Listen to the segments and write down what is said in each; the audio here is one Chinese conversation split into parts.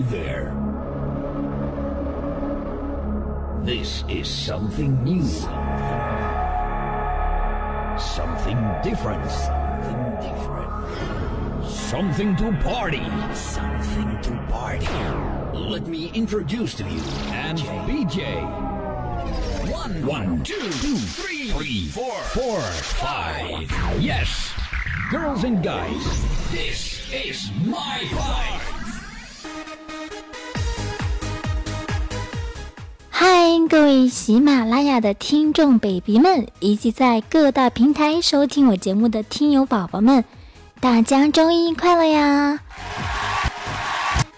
There. This is something new. Something different. Something different. Something to party. Something to party. Let me introduce to you and BJ. One, one, two, two, three, three, four, four, five. Yes, girls and guys, this is my five. 各位喜马拉雅的听众 baby 们，以及在各大平台收听我节目的听友宝宝们，大家周一快乐呀！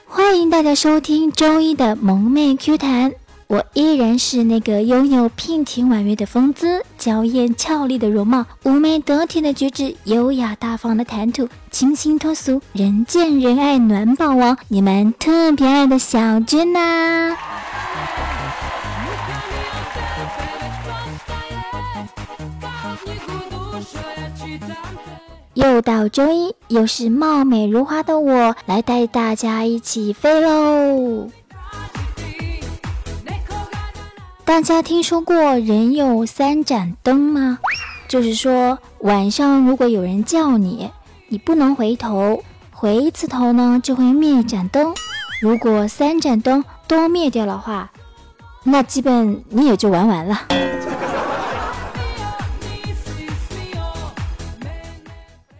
欢迎大家收听周一的萌妹 Q 弹，我依然是那个拥有娉婷婉约的风姿、娇艳俏丽的容貌、妩媚得体的举止、优雅大方的谈吐、清新脱俗、人见人爱暖宝宝，你们特别爱的小娟呐、又到周一，又是貌美如花的我来带大家一起飞喽！大家听说过人有三盏灯吗？就是说晚上如果有人叫你，你不能回头，回一次头呢就会灭一盏灯。如果三盏灯都灭掉的话，那基本你也就玩完了。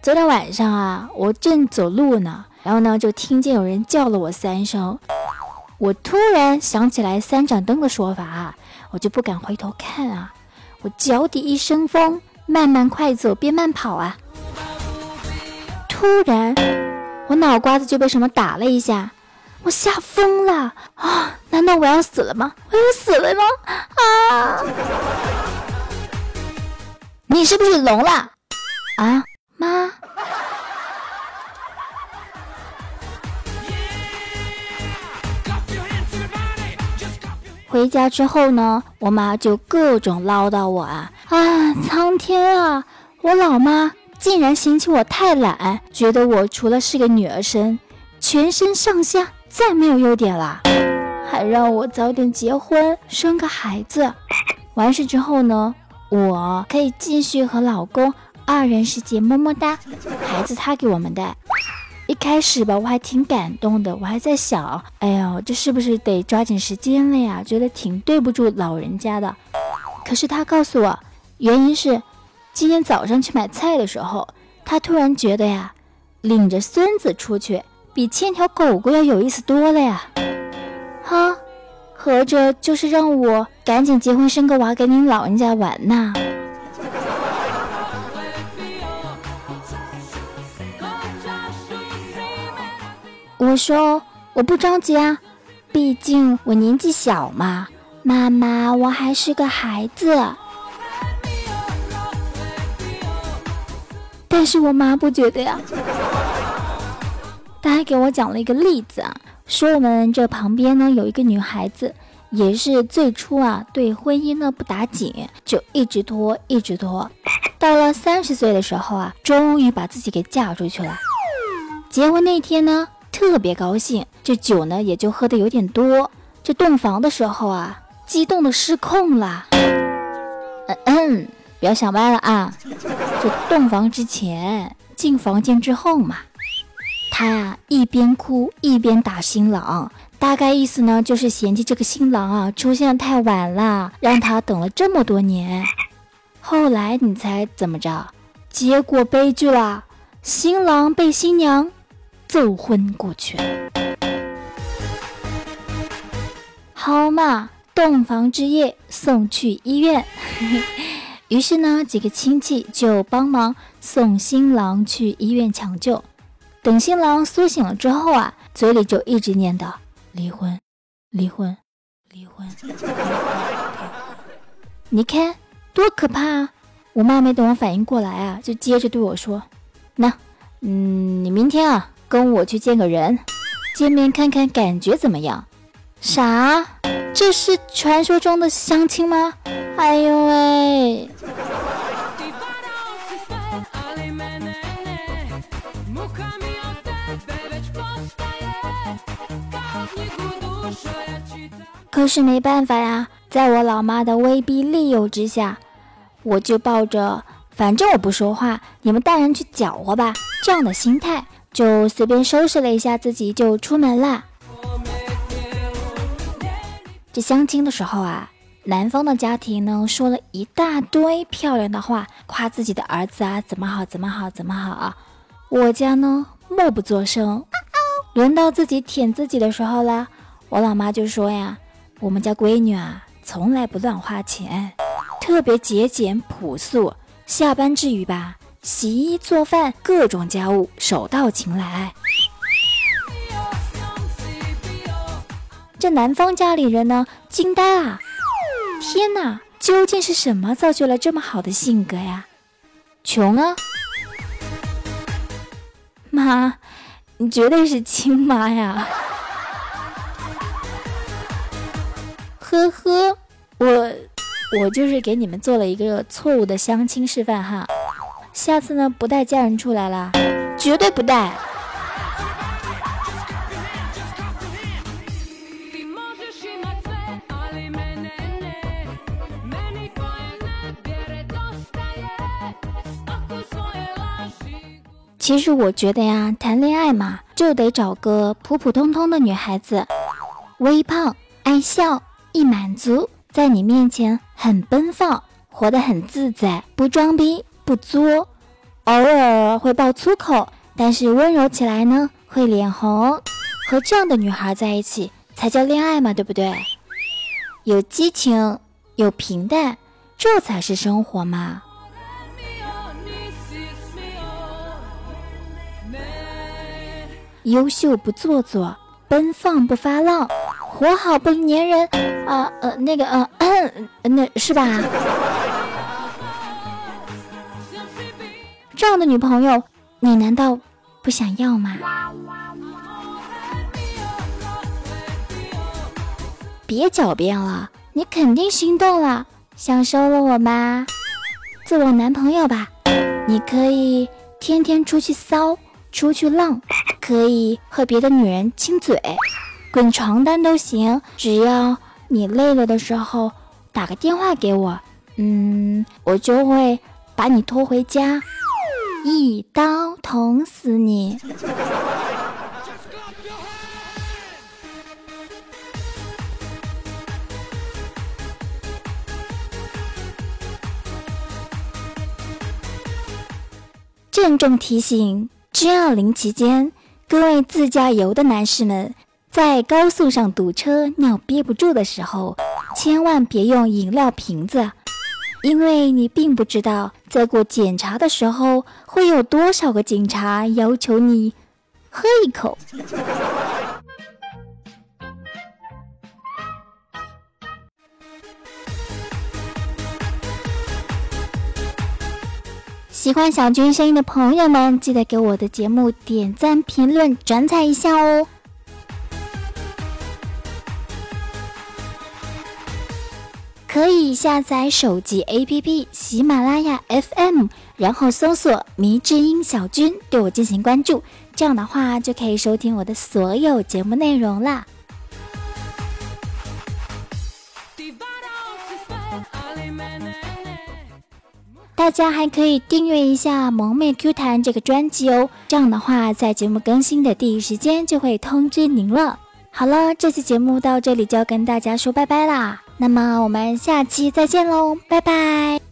昨天晚上啊，我正走路呢，然后呢就听见有人叫了我三声。我突然想起来三盏灯的说法啊，我就不敢回头看啊。我脚底一生风，慢慢快走边慢跑啊。突然，我脑瓜子就被什么打了一下，我吓疯了啊！难道我要死了吗？我要死了吗？啊！你是不是聋了？啊？妈，回家之后呢，我妈就各种唠叨我啊啊！苍天啊，我老妈竟然嫌弃我太懒，觉得我除了是个女儿身，全身上下再没有优点了，还让我早点结婚生个孩子。完事之后呢，我可以继续和老公。二人世界，么么哒！孩子他给我们带。一开始吧，我还挺感动的，我还在想，哎呦，这是不是得抓紧时间了呀？觉得挺对不住老人家的。可是他告诉我，原因是今天早上去买菜的时候，他突然觉得呀，领着孙子出去比牵条狗狗要有意思多了呀。哈，合着就是让我赶紧结婚生个娃给您老人家玩呐？我说我不着急啊，毕竟我年纪小嘛。妈妈，我还是个孩子。但是我妈不觉得呀。她还给我讲了一个例子啊，说我们这旁边呢有一个女孩子，也是最初啊对婚姻呢不打紧，就一直拖一直拖，到了三十岁的时候啊，终于把自己给嫁出去了。结婚那天呢。特别高兴，这酒呢也就喝的有点多。这洞房的时候啊，激动的失控了。嗯嗯，不要想歪了啊。这洞房之前，进房间之后嘛，他呀一边哭一边打新郎，大概意思呢就是嫌弃这个新郎啊出现的太晚了，让他等了这么多年。后来你猜怎么着？结果悲剧了，新郎被新娘。奏昏过去了，好嘛，洞房之夜送去医院。于是呢，几个亲戚就帮忙送新郎去医院抢救。等新郎苏醒了之后啊，嘴里就一直念叨：离婚，离婚，离婚。你看多可怕啊！我妈没等我反应过来啊，就接着对我说：“那，嗯，你明天啊。”跟我去见个人，见面看看感觉怎么样？啥？这是传说中的相亲吗？哎呦喂！可是没办法呀，在我老妈的威逼利诱之下，我就抱着反正我不说话，你们大人去搅和吧这样的心态，就随便收拾了一下自己，就出门啦。这相亲的时候啊，男方的家庭呢说了一大堆漂亮的话，夸自己的儿子啊怎么好怎么好怎么好啊。我家呢默不作声，轮到自己舔自己的时候了，我老妈就说呀。我们家闺女啊，从来不乱花钱，特别节俭朴素。下班之余吧，洗衣做饭，各种家务手到擒来。这男方家里人呢，惊呆了！天哪，究竟是什么造就了这么好的性格呀？穷啊！妈，你绝对是亲妈呀！呵呵，我我就是给你们做了一个错误的相亲示范哈，下次呢不带家人出来了，绝对不带。其实我觉得呀，谈恋爱嘛，就得找个普普通通的女孩子，微胖，爱笑。易满足，在你面前很奔放，活得很自在，不装逼不作，偶尔会爆粗口，但是温柔起来呢会脸红。和这样的女孩在一起才叫恋爱嘛，对不对？有激情，有平淡，这才是生活嘛。优秀不做作，奔放不发浪。活好不粘人啊，呃，那个，呃，那是吧？这样的女朋友，你难道不想要吗？别狡辩了，你肯定心动了，想收了我吗？做我男朋友吧，你可以天天出去骚，出去浪，可以和别的女人亲嘴。滚床单都行，只要你累了的时候打个电话给我，嗯，我就会把你拖回家，一刀捅死你。郑重提醒：G20 期间，各位自驾游的男士们。在高速上堵车尿憋不住的时候，千万别用饮料瓶子，因为你并不知道在过检查的时候会有多少个警察要求你喝一口。喜欢小军声音的朋友们，记得给我的节目点赞、评论、转载一下哦。可以下载手机 APP 喜马拉雅 FM，然后搜索“迷之音小军”，对我进行关注。这样的话就可以收听我的所有节目内容啦。大家还可以订阅一下萌妹 Q 弹这个专辑哦，这样的话在节目更新的第一时间就会通知您了。好了，这期节目到这里就要跟大家说拜拜啦。那么我们下期再见喽，拜拜。